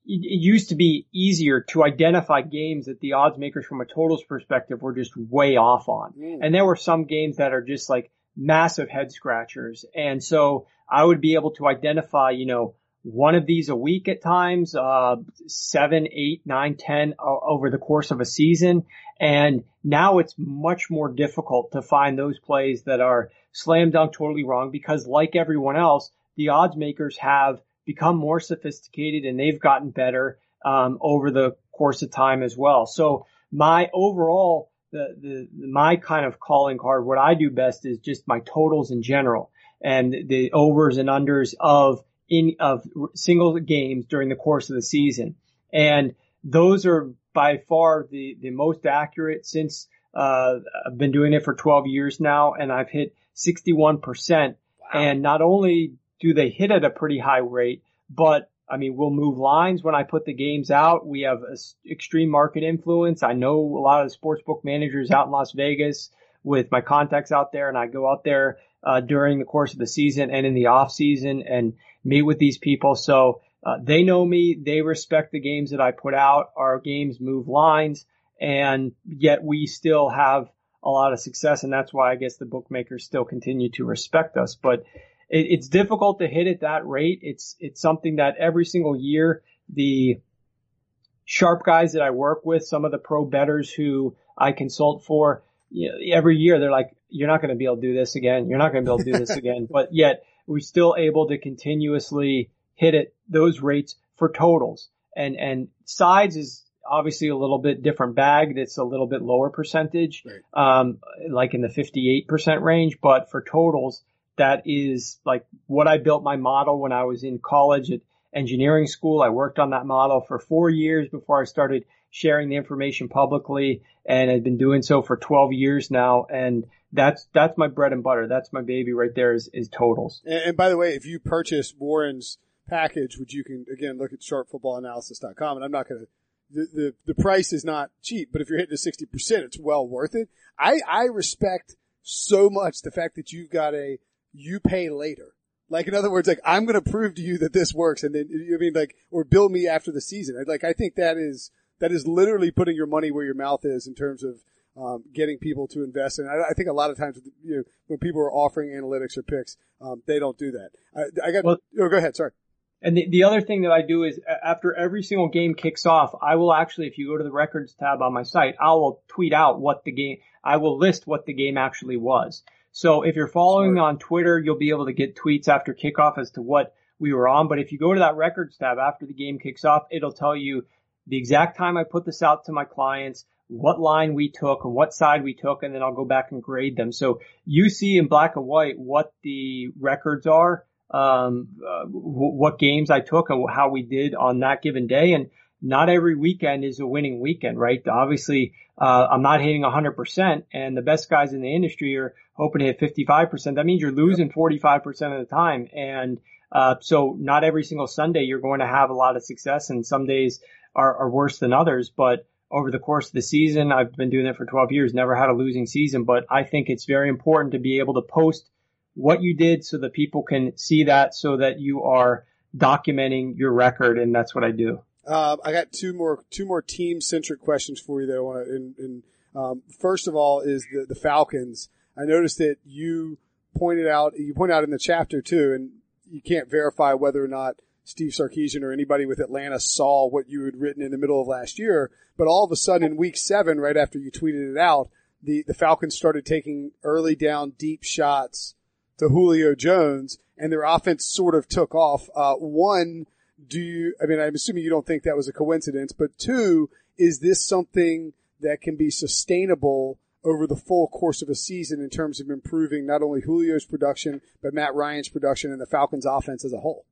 it, it used to be easier to identify games that the odds makers from a totals perspective were just way off on, mm. and there were some games that are just like massive head scratchers, and so I would be able to identify, you know one of these a week at times, uh, seven, eight, nine, ten uh, over the course of a season. And now it's much more difficult to find those plays that are slam dunk totally wrong because like everyone else, the odds makers have become more sophisticated and they've gotten better, um, over the course of time as well. So my overall, the, the, my kind of calling card, what I do best is just my totals in general and the overs and unders of in of single games during the course of the season. And those are by far the, the most accurate since uh, I've been doing it for 12 years now and I've hit 61%. Wow. And not only do they hit at a pretty high rate, but I mean, we'll move lines when I put the games out. We have extreme market influence. I know a lot of the sportsbook managers out in Las Vegas with my contacts out there and I go out there uh, during the course of the season and in the off season and meet with these people. So uh, they know me. They respect the games that I put out. Our games move lines and yet we still have a lot of success. And that's why I guess the bookmakers still continue to respect us, but it, it's difficult to hit at that rate. It's, it's something that every single year the sharp guys that I work with, some of the pro bettors who I consult for, you know, every year they're like, you're not going to be able to do this again. You're not going to be able to do this *laughs* again. But yet we're still able to continuously hit it, those rates for totals. And, and sides is obviously a little bit different bag. That's a little bit lower percentage, right. um, like in the 58% range. But for totals, that is like what I built my model when I was in college at engineering school. I worked on that model for four years before I started sharing the information publicly and I've been doing so for 12 years now. And that's, that's my bread and butter. That's my baby right there is, is totals. And, and by the way, if you purchase Warren's package, which you can again look at sharpfootballanalysis.com and I'm not going to, the, the, the price is not cheap, but if you're hitting to 60%, it's well worth it. I, I respect so much the fact that you've got a, you pay later. Like in other words, like I'm going to prove to you that this works, and then you I mean like or bill me after the season. Like I think that is that is literally putting your money where your mouth is in terms of um, getting people to invest. And I, I, think a lot of times, you know, when people are offering analytics or picks, um, they don't do that. I, I got. Well, oh, go ahead. Sorry. And the, the other thing that I do is after every single game kicks off, I will actually, if you go to the records tab on my site, I will tweet out what the game, I will list what the game actually was. So if you're following me on Twitter, you'll be able to get tweets after kickoff as to what we were on. But if you go to that records tab after the game kicks off, it'll tell you the exact time I put this out to my clients, what line we took and what side we took, and then I'll go back and grade them. So you see in black and white what the records are um, uh, w- what games I took and how we did on that given day. And not every weekend is a winning weekend, right? Obviously, uh, I'm not hitting 100% and the best guys in the industry are hoping to hit 55%. That means you're losing 45% of the time. And, uh, so not every single Sunday you're going to have a lot of success and some days are, are worse than others, but over the course of the season, I've been doing it for 12 years, never had a losing season, but I think it's very important to be able to post what you did so that people can see that so that you are documenting your record. And that's what I do. Uh, I got two more, two more team centric questions for you that I want to, and, and um, first of all is the, the Falcons. I noticed that you pointed out, you point out in the chapter too, and you can't verify whether or not Steve Sarkisian or anybody with Atlanta saw what you had written in the middle of last year. But all of a sudden in week seven, right after you tweeted it out, the, the Falcons started taking early down deep shots to Julio Jones, and their offense sort of took off. Uh, one, do you? I mean, I'm assuming you don't think that was a coincidence, but two, is this something that can be sustainable over the full course of a season in terms of improving not only Julio's production but Matt Ryan's production and the Falcons' offense as a whole?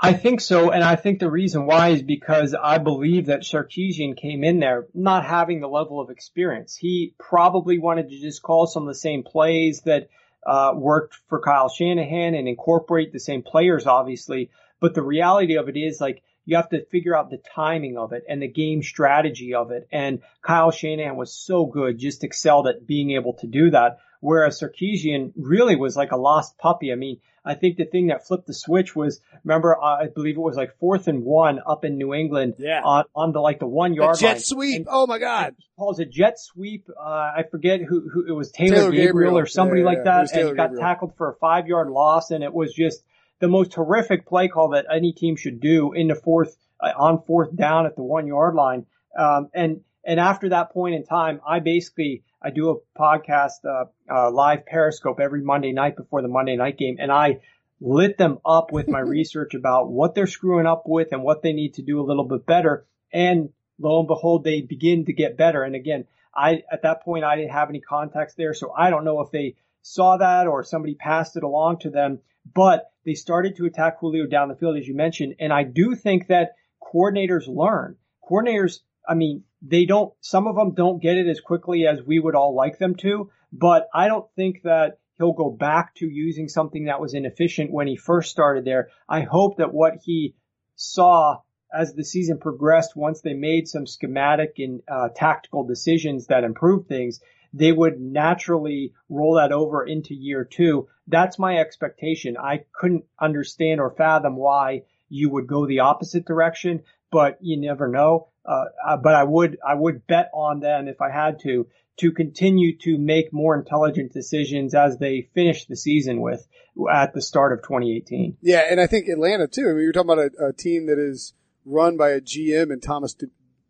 I think so, and I think the reason why is because I believe that Sarkisian came in there not having the level of experience. He probably wanted to just call some of the same plays that uh, worked for Kyle Shanahan and incorporate the same players, obviously. But the reality of it is like you have to figure out the timing of it and the game strategy of it. And Kyle Shanahan was so good, just excelled at being able to do that. Whereas Sarkisian really was like a lost puppy. I mean, I think the thing that flipped the switch was, remember, uh, I believe it was like fourth and one up in New England yeah. on, on the like the one yard jet line. sweep. And oh my God. He calls a jet sweep. Uh, I forget who, who, it was Taylor, Taylor Gabriel, Gabriel, or somebody yeah, yeah, like that. And got Gabriel. tackled for a five yard loss. And it was just the most horrific play call that any team should do in the fourth, uh, on fourth down at the one yard line. Um, and, and after that point in time, I basically, I do a podcast, uh, uh, live Periscope every Monday night before the Monday night game, and I lit them up with my *laughs* research about what they're screwing up with and what they need to do a little bit better. And lo and behold, they begin to get better. And again, I, at that point, I didn't have any context there. So I don't know if they saw that or somebody passed it along to them, but they started to attack Julio down the field, as you mentioned. And I do think that coordinators learn. Coordinators, I mean, they don't, some of them don't get it as quickly as we would all like them to, but I don't think that he'll go back to using something that was inefficient when he first started there. I hope that what he saw as the season progressed, once they made some schematic and uh, tactical decisions that improved things, they would naturally roll that over into year two. That's my expectation. I couldn't understand or fathom why you would go the opposite direction, but you never know. Uh, but I would, I would bet on them if I had to, to continue to make more intelligent decisions as they finish the season with at the start of 2018. Yeah. And I think Atlanta too. I mean, you're talking about a, a team that is run by a GM and Thomas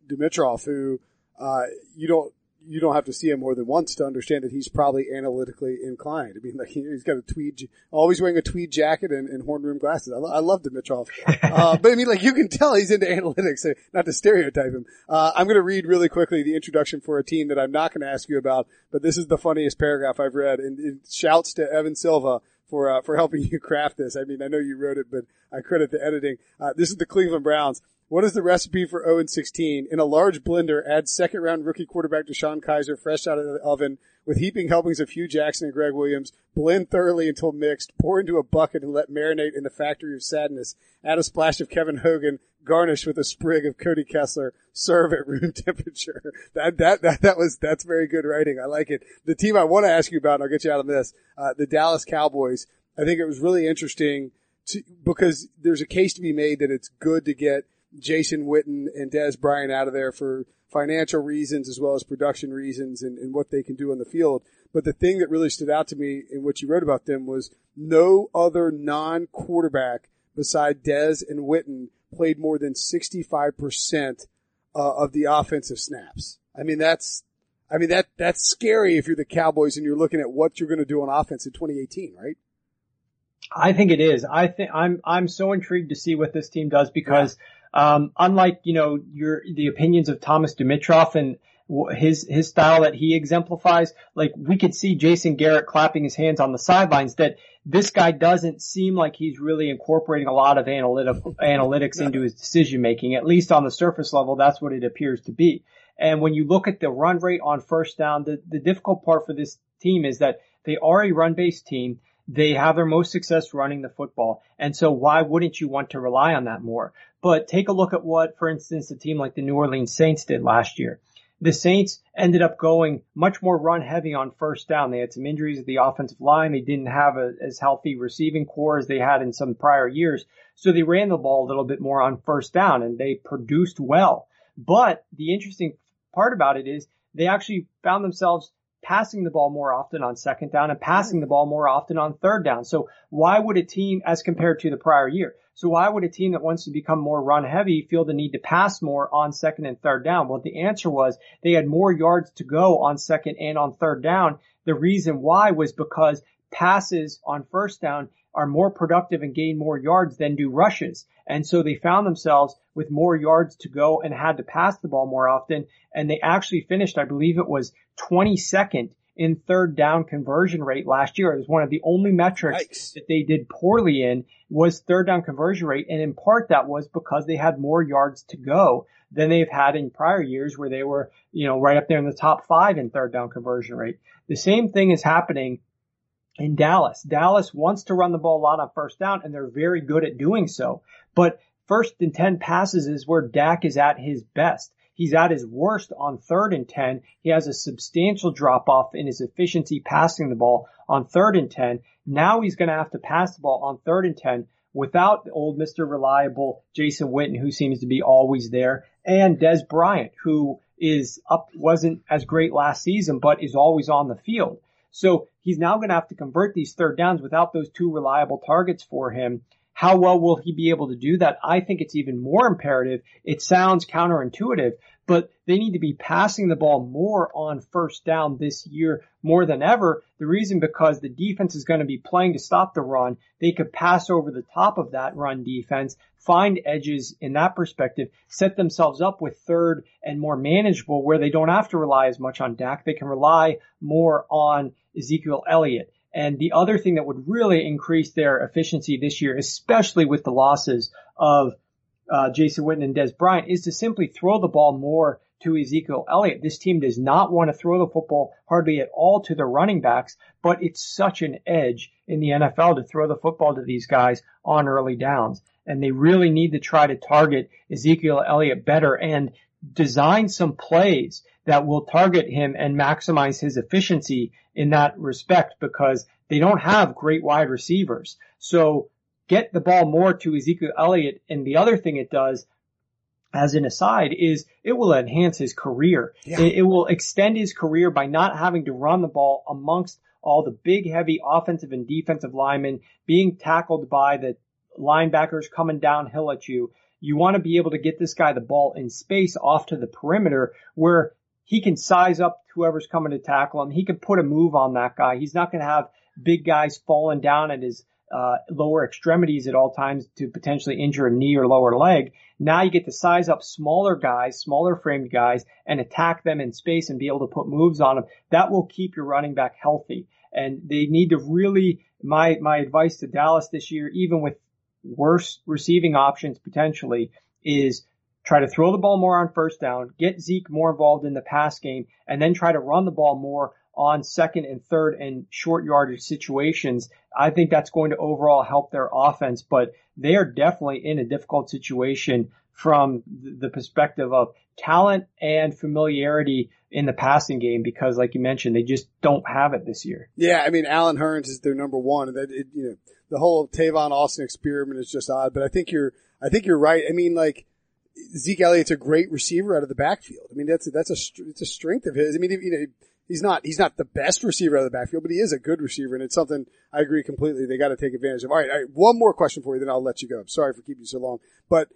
Dimitroff who, uh, you don't, you don't have to see him more than once to understand that he's probably analytically inclined. I mean, like he's got a tweed, always wearing a tweed jacket and, and horn rim glasses. I, lo- I love Dimitroff. *laughs* uh, but I mean, like you can tell he's into analytics, not to stereotype him. Uh, I'm going to read really quickly the introduction for a team that I'm not going to ask you about, but this is the funniest paragraph I've read and it shouts to Evan Silva for, uh, for helping you *laughs* craft this. I mean, I know you wrote it, but I credit the editing. Uh, this is the Cleveland Browns. What is the recipe for 0 and 16? In a large blender, add second round rookie quarterback DeShone Kizer fresh out of the oven with heaping helpings of Hue Jackson and Gregg Williams. Blend thoroughly until mixed. Pour into a bucket and let marinate in the factory of sadness. Add a splash of Kevin Hogan. Garnish with a sprig of Cody Kessler. Serve at room *laughs* temperature. That, that, that, that was, that's very good writing. I like it. The team I want to ask you about, and I'll get you out of this, uh, the Dallas Cowboys. I think it was really interesting to, because there's a case to be made that it's good to get Jason Witten and Dez Bryant out of there for financial reasons as well as production reasons and, and what they can do on the field. But the thing that really stood out to me in what you wrote about them was no other non-quarterback beside Dez and Witten played more than 65% uh, of the offensive snaps. I mean, that's, I mean, that, that's scary if you're the Cowboys and you're looking at what you're going to do on offense in 2018, right? I think it is. I think I'm, I'm so intrigued to see what this team does because, yeah. Um, unlike, you know, your, the opinions of Thomas Dimitroff and, his his style that he exemplifies. Like we could see Jason Garrett clapping his hands on the sidelines. That this guy doesn't seem like he's really incorporating a lot of analytic analytics into his decision making. At least on the surface level, that's what it appears to be. And when you look at the run rate on first down, the, the difficult part for this team is that they are a run based team. They have their most success running the football. And so why wouldn't you want to rely on that more? But take a look at what, for instance, a team like the New Orleans Saints did last year the Saints ended up going much more run heavy on first down. They had some injuries at the offensive line. They didn't have a, as healthy receiving corps as they had in some prior years. So they ran the ball a little bit more on first down and they produced well. But the interesting part about it is they actually found themselves passing the ball more often on second down and passing the ball more often on third down. So why would a team as compared to the prior year? So why would a team that wants to become more run heavy feel the need to pass more on second and third down? Well, the answer was they had more yards to go on second and on third down. The reason why was because passes on first down are more productive and gain more yards than do rushes. And so they found themselves with more yards to go and had to pass the ball more often. And they actually finished, I believe it was 22nd in third down conversion rate last year. It was one of the only metrics Yikes. that they did poorly in was third down conversion rate. And in part that was because they had more yards to go than they've had in prior years where they were, you know, right up there in the top five in third down conversion rate. The same thing is happening in Dallas. Dallas wants to run the ball a lot on first down and they're very good at doing so. But first and 10 passes is where Dak is at his best. He's at his worst on third and 10. He has a substantial drop off in his efficiency passing the ball on third and 10. Now he's going to have to pass the ball on third and 10 without old Mr. Reliable Jason Witten, who seems to be always there, and Dez Bryant, who is up, wasn't as great last season, but is always on the field. So he's now going to have to convert these third downs without those two reliable targets for him. How well will he be able to do that? I think it's even more imperative. It sounds counterintuitive, but they need to be passing the ball more on first down this year more than ever. The reason because the defense is going to be playing to stop the run. They could pass over the top of that run defense, find edges in that perspective, set themselves up with third and more manageable where they don't have to rely as much on Dak. They can rely more on Ezekiel Elliott. And the other thing that would really increase their efficiency this year, especially with the losses of uh, Jason Witten and Dez Bryant, is to simply throw the ball more to Ezekiel Elliott. This team does not want to throw the football hardly at all to the running backs, but it's such an edge in the NFL to throw the football to these guys on early downs. And they really need to try to target Ezekiel Elliott better and design some plays that will target him and maximize his efficiency in that respect because they don't have great wide receivers. So get the ball more to Ezekiel Elliott. And the other thing it does, as an aside, is it will enhance his career. Yeah. It, it will extend his career by not having to run the ball amongst all the big, heavy offensive and defensive linemen being tackled by the linebackers coming downhill at you. You want to be able to get this guy the ball in space off to the perimeter where he can size up whoever's coming to tackle him. He can put a move on that guy. He's not going to have big guys falling down at his uh, lower extremities at all times to potentially injure a knee or lower leg. Now you get to size up smaller guys, smaller framed guys, and attack them in space and be able to put moves on them. That will keep your running back healthy. And they need to really, my, my advice to Dallas this year, even with worse receiving options potentially, is try to throw the ball more on first down, get Zeke more involved in the pass game, and then try to run the ball more on second and third and short yardage situations. I think that's going to overall help their offense, but they are definitely in a difficult situation from the perspective of talent and familiarity in the passing game because, like you mentioned, they just don't have it this year. Yeah, I mean, Allen Hurns is their number one. That it, you know, the whole Tavon Austin experiment is just odd, but I think you're, I think you're right. I mean, like Zeke Elliott's a great receiver out of the backfield. I mean, that's that's a it's a strength of his. I mean, you know, he's not he's not the best receiver out of the backfield, but he is a good receiver, and it's something I agree completely. They got to take advantage of. All right, all right, one more question for you, then I'll let you go. I'm sorry for keeping you so long, but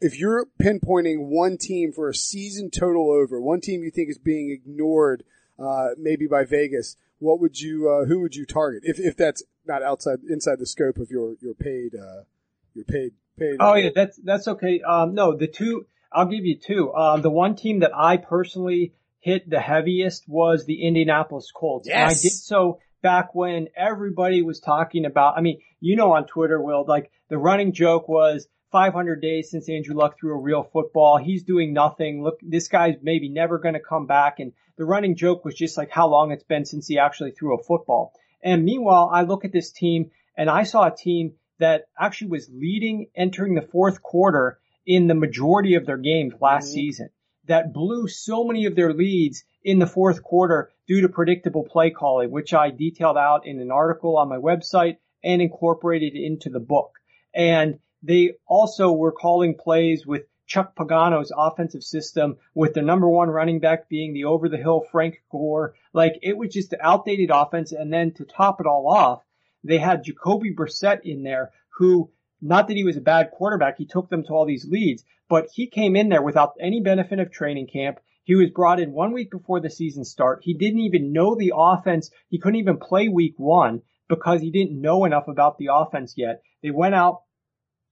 if you're pinpointing one team for a season total over, one team you think is being ignored, uh, maybe by Vegas, what would you, uh, who would you target? If, if that's not outside, inside the scope of your, your paid, uh, your paid, paid. Oh yeah, that's, that's okay. Um, no, the two, I'll give you two. Um, the one team that I personally hit the heaviest was the Indianapolis Colts. Yes. And I did so back when everybody was talking about, I mean, you know, on Twitter, Will, like the running joke was, 500 days since Andrew Luck threw a real football. He's doing nothing. Look, this guy's maybe never going to come back. And the running joke was just like how long it's been since he actually threw a football. And meanwhile, I look at this team and I saw a team that actually was leading entering the fourth quarter in the majority of their games last mm-hmm. season that blew so many of their leads in the fourth quarter due to predictable play calling, which I detailed out in an article on my website and incorporated into the book. And they also were calling plays with Chuck Pagano's offensive system with the number one running back being the over the hill Frank Gore. Like it was just an outdated offense. And then to top it all off, they had Jacoby Brissett in there who, not that he was a bad quarterback, he took them to all these leads, but he came in there without any benefit of training camp. He was brought in one week before the season start. He didn't even know the offense. He couldn't even play week one because he didn't know enough about the offense yet. They went out,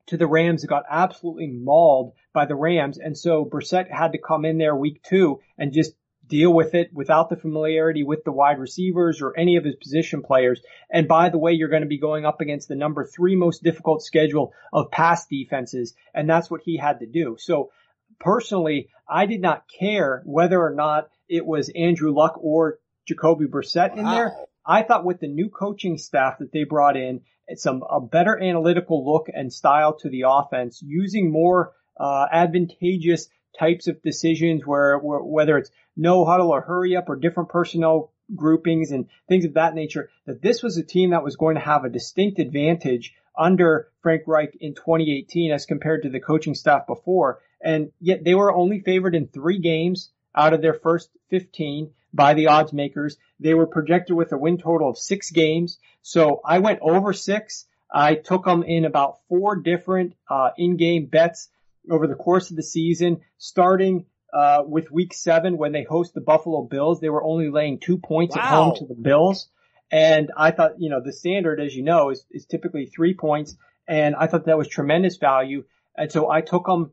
to the Rams and got absolutely mauled by the Rams. And so Brissett had to come in there week two and just deal with it without the familiarity with the wide receivers or any of his position players. And by the way, you're going to be going up against the number three most difficult schedule of pass defenses. And that's what he had to do. So personally, I did not care whether or not it was Andrew Luck or Jacoby Brissett wow. in there. I thought with the new coaching staff that they brought in some a better analytical look and style to the offense, using more uh, advantageous types of decisions where, where whether it's no huddle or hurry up or different personnel groupings and things of that nature, that this was a team that was going to have a distinct advantage under Frank Reich in 2018 as compared to the coaching staff before. And yet they were only favored in three games out of their first 15 by the odds makers. They were projected with a win total of six games. So I went over six. I took them in about four different uh, in-game bets over the course of the season, starting uh, with week seven when they host the Buffalo Bills. They were only laying two points wow. at home to the Bills. And I thought, you know, the standard, as you know, is, is typically three points. And I thought that was tremendous value. And so I took them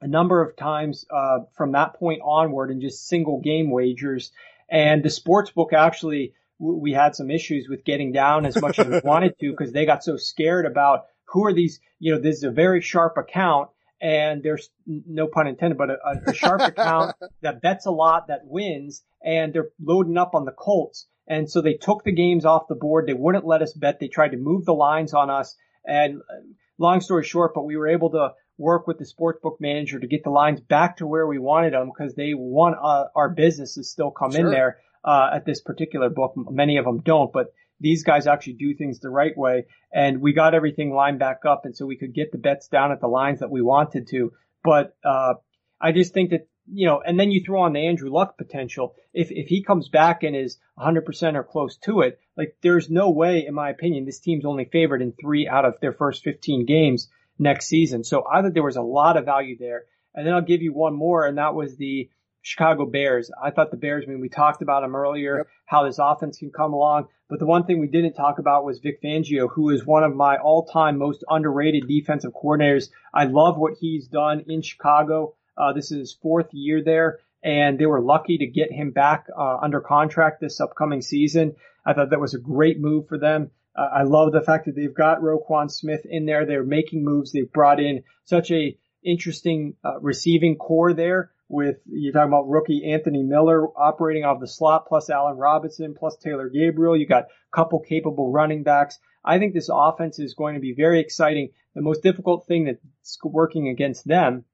a number of times uh, from that point onward in just single game wagers. And the sports book actually, we had some issues with getting down as much as we *laughs* wanted to because they got so scared about who are these, you know, this is a very sharp account and there's no pun intended, but a, a sharp *laughs* account that bets a lot that wins and they're loading up on the Colts. And so they took the games off the board. They wouldn't let us bet. They tried to move the lines on us. And uh, long story short, but we were able to work with the sportsbook manager to get the lines back to where we wanted them because they want uh, our business to still come sure. in there uh, at this particular book. Many of them don't, but these guys actually do things the right way. And we got everything lined back up, and so we could get the bets down at the lines that we wanted to. But uh, I just think that you know, and then you throw on the Andrew Luck potential. If if he comes back and is 100% or close to it, like there's no way, in my opinion, this team's only favored in three out of their first 15 games next season. So I thought there was a lot of value there. And then I'll give you one more, and that was the Chicago Bears. I thought the Bears, I mean, we talked about them earlier, yep. how this offense can come along. But the one thing we didn't talk about was Vic Fangio, who is one of my all-time most underrated defensive coordinators. I love what he's done in Chicago. Uh, this is his fourth year there, and they were lucky to get him back uh, under contract this upcoming season. I thought that was a great move for them. Uh, I love the fact that they've got Roquan Smith in there. They're making moves. They've brought in such a interesting uh, receiving corps there with you're talking about rookie Anthony Miller operating off the slot plus Allen Robinson plus Taylor Gabriel. You got a couple capable running backs. I think this offense is going to be very exciting. The most difficult thing that's working against them,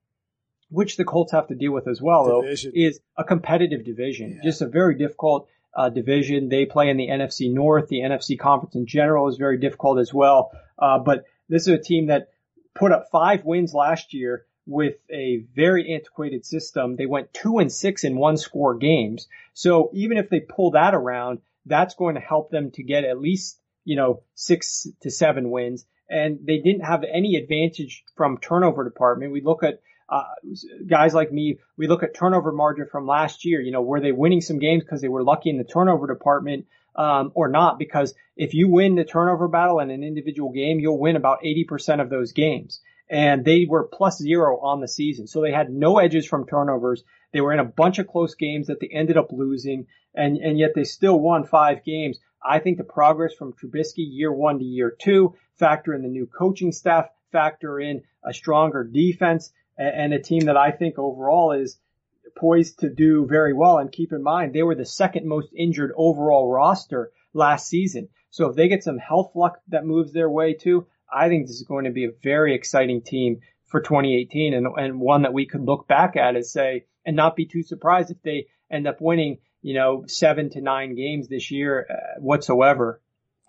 which the Colts have to deal with as well, though, is a competitive division. Yeah. Just a very difficult uh, division. They play in the NFC North. The NFC conference in general is very difficult as well. Uh, but this is a team that put up five wins last year with a very antiquated system. They went two and six in one score games. So even if they pull that around, that's going to help them to get at least, you know, six to seven wins. And they didn't have any advantage from turnover department. We look at uh, guys like me, we look at turnover margin from last year. You know, were they winning some games because they were lucky in the turnover department? Um, or not, because if you win the turnover battle in an individual game, you'll win about 80% of those games. And they were plus zero on the season. So they had no edges from turnovers. They were in a bunch of close games that they ended up losing, and, and yet they still won five games. I think the progress from Trubisky year one to year two, factor in the new coaching staff, factor in a stronger defense, and a team that I think overall is poised to do very well. And keep in mind, they were the second most injured overall roster last season. So if they get some health luck that moves their way too, I think this is going to be a very exciting team for 2018 and, and one that we could look back at and say, and not be too surprised if they end up winning, you know, seven to nine games this year uh, whatsoever.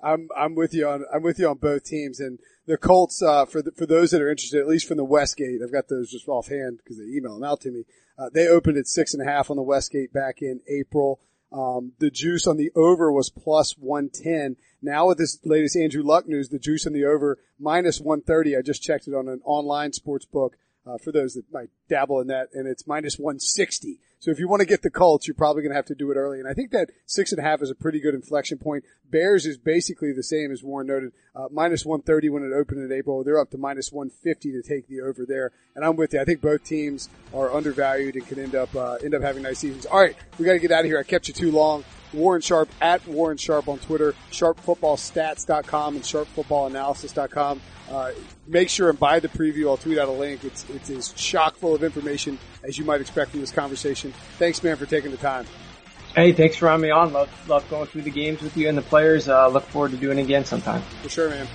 I'm I'm with you on I'm with you on both teams and the Colts uh, for the, for those that are interested at least from the Westgate I've got those just offhand because they email them out to me uh, they opened at six and a half on the Westgate back in April um, the juice on the over was plus 110 now with this latest Andrew Luck news the juice on the over minus 130 I just checked it on an online sports book uh, for those that might dabble in that and it's minus 160 so if you want to get the Colts, you're probably going to have to do it early. And I think that six and a half is a pretty good inflection point. Bears is basically the same as Warren noted, uh, minus 130 when it opened in April. They're up to minus 150 to take the over there. And I'm with you. I think both teams are undervalued and can end up, uh, end up having nice seasons. All right. We got to get out of here. I kept you too long. Warren Sharp at Warren Sharp on Twitter, sharpfootballstats.com and sharpfootballanalysis.com. Uh, make sure and buy the preview. I'll tweet out a link. It's, it's as chock full of information as you might expect from this conversation. Thanks, man, for taking the time. Hey, thanks for having me on. Love, love going through the games with you and the players. Uh, look forward to doing it again sometime. For sure, man.